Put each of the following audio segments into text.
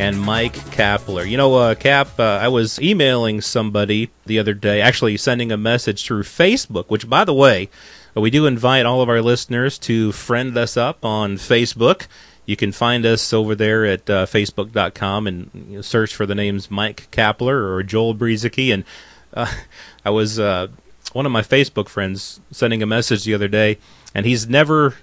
and Mike Kapler. You know, uh, Cap, uh, I was emailing somebody the other day, actually sending a message through Facebook, which, by the way, we do invite all of our listeners to friend us up on Facebook. You can find us over there at uh, facebook.com and you know, search for the names Mike Kapler or Joel Brueseke. And uh, I was uh, one of my Facebook friends sending a message the other day, and he's never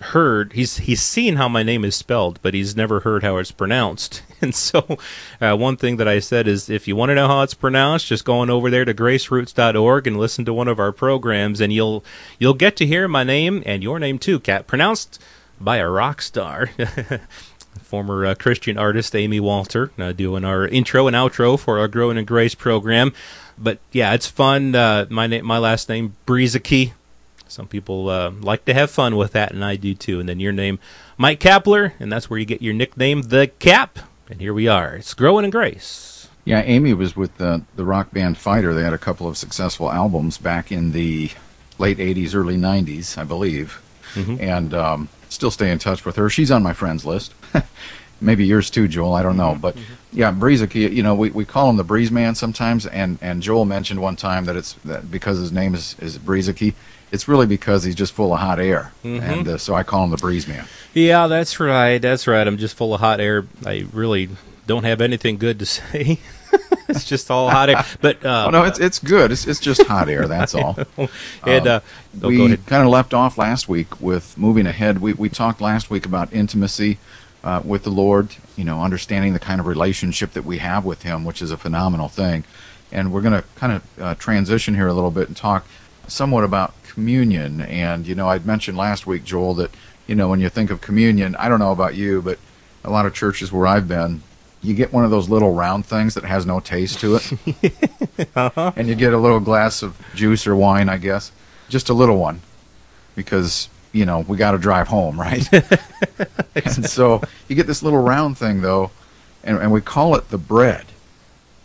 heard he's he's seen how my name is spelled, but he's never heard how it's pronounced. And so, uh, one thing that I said is, if you want to know how it's pronounced, just go on over there to graceroots.org and listen to one of our programs, and you'll you'll get to hear my name and your name too, Cap, pronounced by a rock star. Former uh, Christian artist Amy Walter uh, doing our intro and outro for our Growing in Grace program. But yeah, it's fun. Uh, my name, my last name, Brueseke some people uh, like to have fun with that, and I do too. And then your name, Mike Kapler, and that's where you get your nickname, The Cap. And here we are. It's Growing in Grace. Yeah, Amy was with the, the rock band Fighter. They had a couple of successful albums back in the late 80s, early 90s, I believe. Mm-hmm. And um, still stay in touch with her. She's on my friends list. Maybe yours too, Joel. I don't know. Mm-hmm. But mm-hmm. yeah, Brueseke, you know, we, we call him the Breeze Man sometimes. And, and Joel mentioned one time that it's that because his name is, is Brueseke it's really because he's just full of hot air, mm-hmm. and uh, so I call him the breeze man. Yeah, that's right. That's right. I'm just full of hot air. I really don't have anything good to say. it's just all hot air. But uh, oh, no, it's it's good. It's it's just hot air. That's all. and uh, oh, we kind of left off last week with moving ahead. We we talked last week about intimacy. Uh, with the Lord, you know, understanding the kind of relationship that we have with Him, which is a phenomenal thing. And we're going to kind of uh, transition here a little bit and talk somewhat about communion. And, you know, I'd mentioned last week, Joel, that, you know, when you think of communion, I don't know about you, but a lot of churches where I've been, you get one of those little round things that has no taste to it. uh-huh. And you get a little glass of juice or wine, I guess. Just a little one. Because, you know, we got to drive home, right? and so you get this little round thing, though, and, and we call it the bread.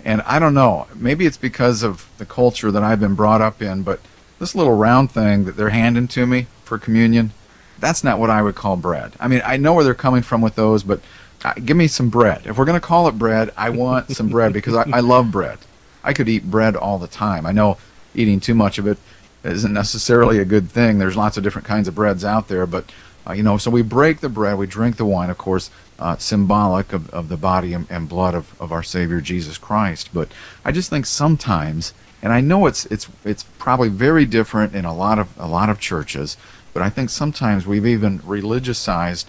And I don't know, maybe it's because of the culture that I've been brought up in, but this little round thing that they're handing to me for communion, that's not what I would call bread. I mean, I know where they're coming from with those, but uh, give me some bread. If we're going to call it bread, I want some bread because I, I love bread. I could eat bread all the time. I know eating too much of it isn't necessarily a good thing. There's lots of different kinds of breads out there, but uh, you know, so we break the bread, we drink the wine, of course, uh, symbolic of, of the body and, and blood of, of our Savior Jesus Christ. But I just think sometimes and I know it's it's it's probably very different in a lot of a lot of churches, but I think sometimes we've even religiousized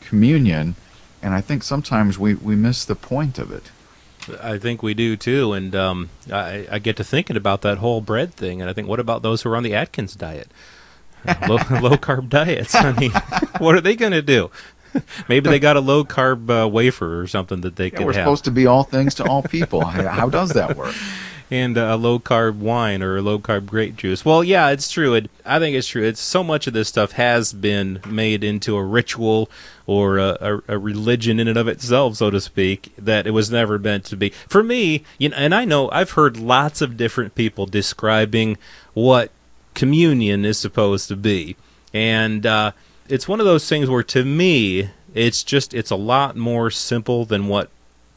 communion, and I think sometimes we we miss the point of it. I think we do too, and um, I, I get to thinking about that whole bread thing, and I think, what about those who are on the Atkins diet, low, low carb diets? I mean, what are they going to do? Maybe they got a low carb uh, wafer or something that they yeah, could we're have. supposed to be all things to all people. How does that work? And a low carb wine or a low carb grape juice. Well, yeah, it's true. It, I think it's true. It's so much of this stuff has been made into a ritual or a, a, a, religion in and of itself, so to speak, that it was never meant to be. For me, you know, and I know I've heard lots of different people describing what communion is supposed to be, and uh, it's one of those things where, to me, it's just it's a lot more simple than what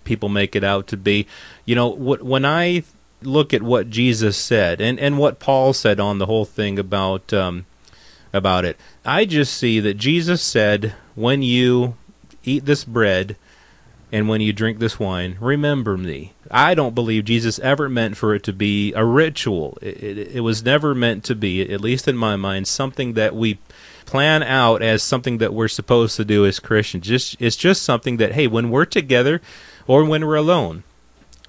people make it out to be. You know, when I look at what Jesus said and, and what Paul said on the whole thing about um, about it, I just see that Jesus said, "When you eat this bread and when you drink this wine, remember me." I don't believe Jesus ever meant for it to be a ritual. It, it, it was never meant to be, at least in my mind, something that we plan out as something that we're supposed to do as Christians. Just it's just something that hey, when we're together or when we're alone,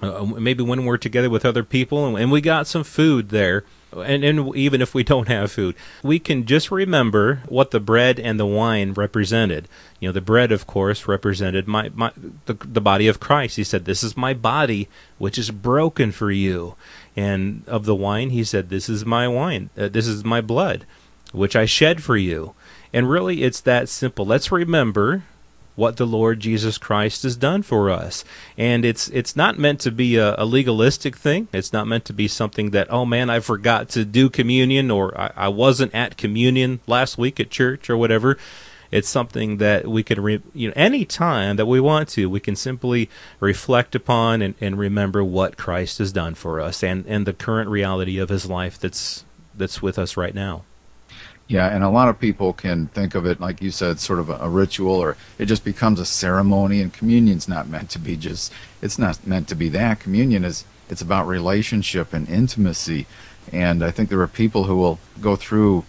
uh, maybe when we're together with other people and, and, we got some food there and, and even if we don't have food, we can just remember what the bread and the wine represented. You know, the bread, of course, represented my, my the, the body of Christ. He said, "This is my body, which is broken for you." And of the wine, he said, "This is my wine. Uh, this is my blood, which I shed for you." And really, it's that simple. Let's remember what the Lord Jesus Christ has done for us. And it's it's not meant to be a, a, legalistic thing. It's not meant to be something that oh man I forgot to do communion or I, I wasn't at communion last week at church or whatever. It's something that we can, re, you know, any time that we want to, we can simply reflect upon and, and remember what Christ has done for us and, and the current reality of His life that's that's with us right now. Yeah, and a lot of people can think of it, like you said, sort of a, a, ritual, or it just becomes a ceremony. And communion's not meant to be just, it's not meant to be that. Communion is, it's about relationship and intimacy. And I think there are people who will go through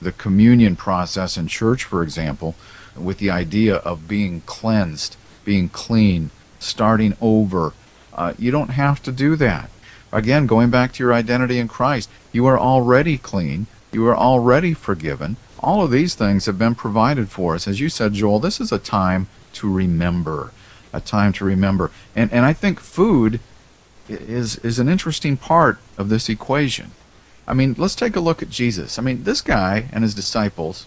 the communion process in church, for example, with the idea of being cleansed, being clean, starting over. Uh, you don't have to do that. Again, going back to your identity in Christ, you are already clean you are already forgiven. All of these things have been provided for us. As you said, Joel, this is a time to remember. A time to remember. And, and I think food is, is an interesting part of this equation. I mean, let's take a look at Jesus. I mean, this guy and his disciples,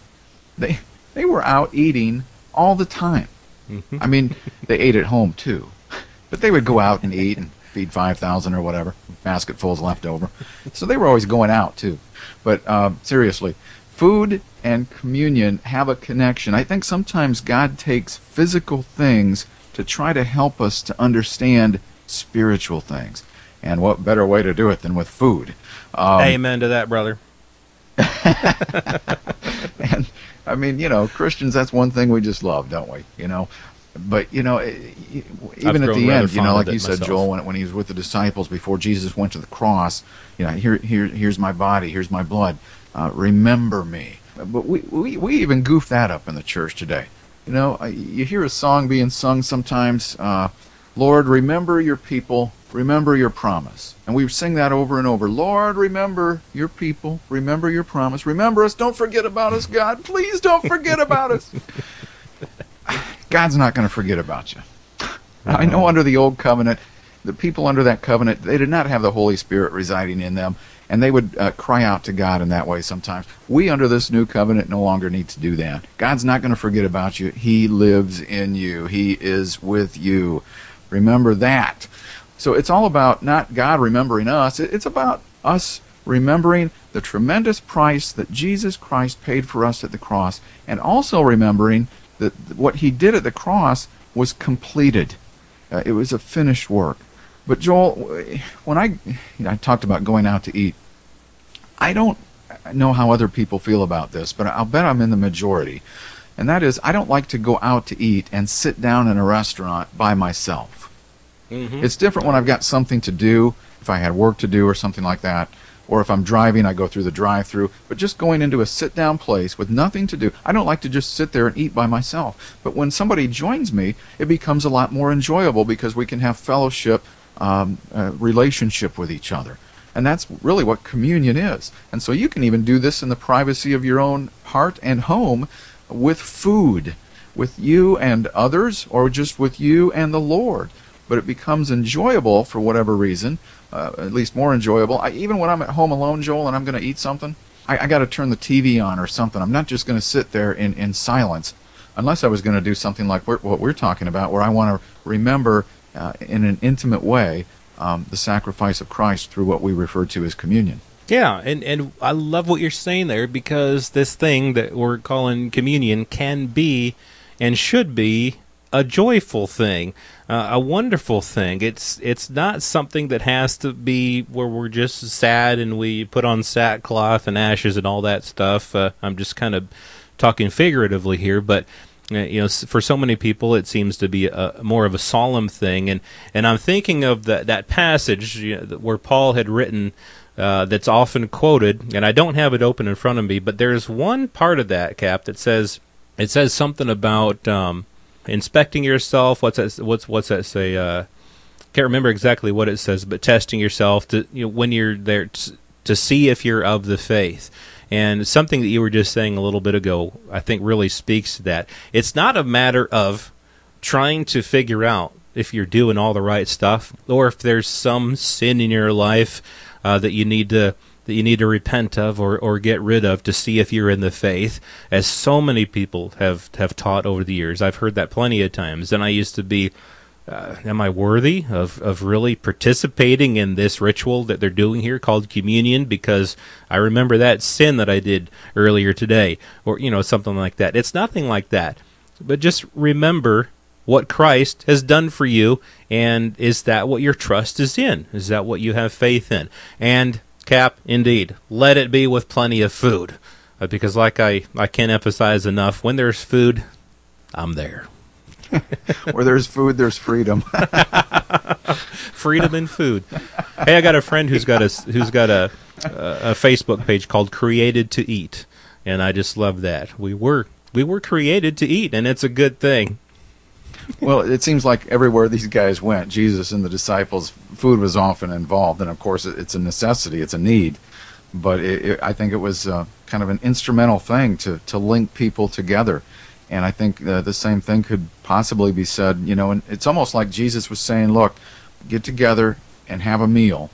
they, they were out eating all the time. Mm-hmm. I mean, they ate at home too. But they would go out and eat and feed 5,000 or whatever, basketfuls left over. So they were always going out too. But um, seriously, food and communion have a connection. I think sometimes God takes physical things to try to help us to understand spiritual things. And what better way to do it than with food? Um, Amen to that, brother. and I mean, you know, Christians, that's one thing we just love, don't we? You know, but you know, even at the end, you know, like you said, myself. Joel, when when he was with the disciples before Jesus went to the cross, you know, here here here's my body, here's my blood. Uh, remember me. But we, we we even goof that up in the church today. You know, you hear a song being sung sometimes. Uh, Lord, remember your people, remember your promise. And we sing that over and over. Lord, remember your people, remember your promise. Remember us, don't forget about us, God. Please don't forget about us. God's not going to forget about you. I know under the old covenant, the people under that covenant, they did not have the Holy Spirit residing in them, and they would uh, cry out to God in that way sometimes. We under this new covenant no longer need to do that. God's not going to forget about you. He lives in you. He is with you. Remember that. So it's all about not God remembering us. It's about us remembering the tremendous price that Jesus Christ paid for us at the cross, and also remembering that what he did at the cross was completed. Uh, it was a finished work. But Joel, when I you know, I talked about going out to eat, I don't know how other people feel about this, but I'll bet I'm in the majority. And that is, I don't like to go out to eat and sit down in a restaurant by myself. Mm-hmm. It's different when I've got something to do, if I had work to do or something like that or if I'm driving, I go through the drive through. But just going into a sit down place with nothing to do, I don't like to just sit there and eat by myself. But when somebody joins me, it becomes a lot more enjoyable because we can have fellowship, um, uh, relationship with each other. And that's really what communion is. And so you can even do this in the privacy of your own heart and home with food, with you and others, or just with you and the Lord. But it becomes enjoyable for whatever reason uh, at least more enjoyable. I, even when I'm at home alone, Joel, and I'm going to eat something, I, I got to turn the TV on or something. I'm not just going to sit there in, in silence, unless I was going to do something like we're, what we're talking about, where I want to remember uh, in an intimate way um, the sacrifice of Christ through what we refer to as communion. Yeah, and, and I love what you're saying there because this thing that we're calling communion can be and should be a joyful thing, uh, a wonderful thing. It's it's not something that has to be where we're just sad and we put on sackcloth and ashes and all that stuff. Uh, I'm just kind of talking figuratively here, but uh, you know, for so many people, it seems to be a, more of a solemn thing. And and I'm thinking of that that passage you know, where Paul had written. Uh, that's often quoted, and I don't have it open in front of me, but there's one part of that cap that says it says something about um, inspecting yourself. What's that? What's what's that say? Uh, can't remember exactly what it says, but testing yourself to you know when you're there t- to see if you're of the faith. And something that you were just saying a little bit ago, I think really speaks to that. It's not a matter of trying to figure out if you're doing all the right stuff or if there's some sin in your life uh, that you need to that you need to repent of or, or get rid of to see if you're in the faith, as so many people have, have taught over the years. I've heard that plenty of times, and I used to be uh, am I worthy of, of really participating in this ritual that they're doing here called communion? Because I remember that sin that I did earlier today, or, you know, something like that. It's nothing like that. But just remember what Christ has done for you, and is that what your trust is in? Is that what you have faith in? And, Cap, indeed, let it be with plenty of food. Uh, because, like I, I can't emphasize enough, when there's food, I'm there. Where there's food, there's freedom. freedom in food. Hey, I got a friend who's got a who's got a a Facebook page called Created to Eat, and I just love that. We were we were created to eat, and it's a good thing. Well, it seems like everywhere these guys went, Jesus and the disciples, food was often involved, and of course, it's a necessity, it's a need. But it, it, I think it was uh, kind of an instrumental thing to to link people together and I think uh, the same thing could possibly be said, you know, and it's almost like Jesus was saying, look, get together and have a meal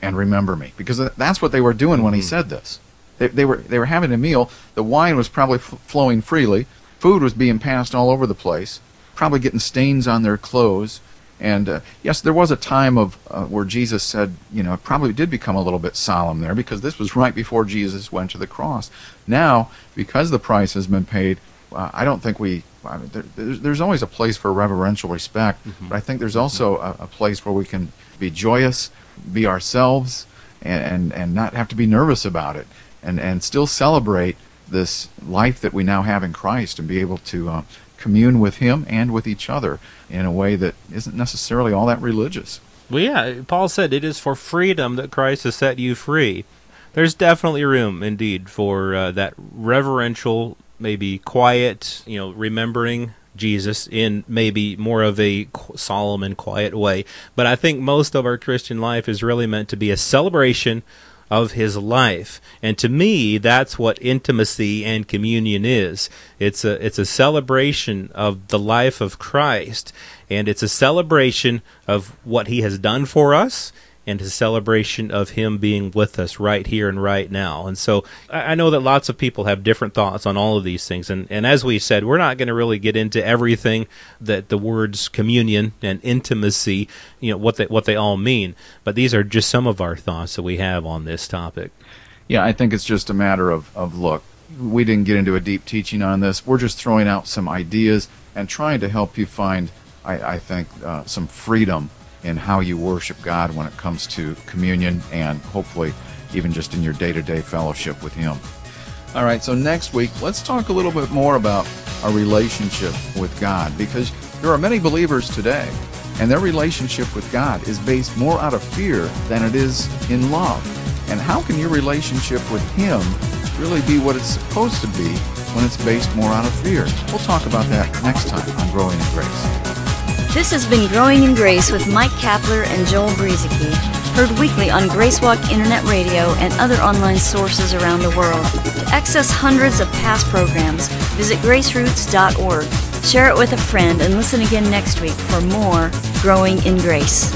and remember me. Because that's what they were doing mm-hmm. when he mm-hmm. said this. They, they, were, they were having a meal. The wine was probably f- flowing freely. Food was being passed all over the place, probably getting stains on their clothes. And uh, yes, there was a time of uh, where Jesus said, you know, it probably did become a little bit solemn there because this was right before Jesus went to the cross. Now, because the price has been paid, uh, I don't think we. I mean, there, there's, there's, always a place for reverential respect, mm-hmm. but I think there's also a, a, place where we can be joyous, be ourselves, and, and, and not have to be nervous about it, and, and still celebrate this life that we now have in Christ and be able to uh, commune with Him and with each other in a way that isn't necessarily all that religious. Well, yeah, Paul said it is for freedom that Christ has set you free. There's definitely room, indeed, for uh, that reverential maybe quiet, you know, remembering Jesus in maybe more of a solemn and quiet way. But I think most of our Christian life is really meant to be a celebration of his life. And to me, that's what intimacy and communion is. It's a it's a celebration of the life of Christ, and it's a celebration of what he has done for us and his celebration of him being with us right here and right now. And so I know that lots of people have different thoughts on all of these things. And, and as we said, we're not going to really get into everything that the words communion and intimacy, you know, what they, what they all mean. But these are just some of our thoughts that we have on this topic. Yeah, I think it's just a matter of, of look, we didn't get into a deep teaching on this. We're just throwing out some ideas and trying to help you find, I, I think, uh, some freedom in how you worship God when it comes to communion and hopefully even just in your day to day fellowship with Him. All right, so next week, let's talk a little bit more about our relationship with God because there are many believers today, and their relationship with God is based more out of fear than it is in love. And how can your relationship with Him really be what it's supposed to be when it's based more out of fear? We'll talk about that next time on Growing in Grace. This has been Growing in Grace with Mike Kapler and Joel Brueseke, heard weekly on Gracewalk Internet Radio and other online sources around the world. To access hundreds of past programs, visit graceroots.org. Share it with a friend and listen again next week for more Growing in Grace.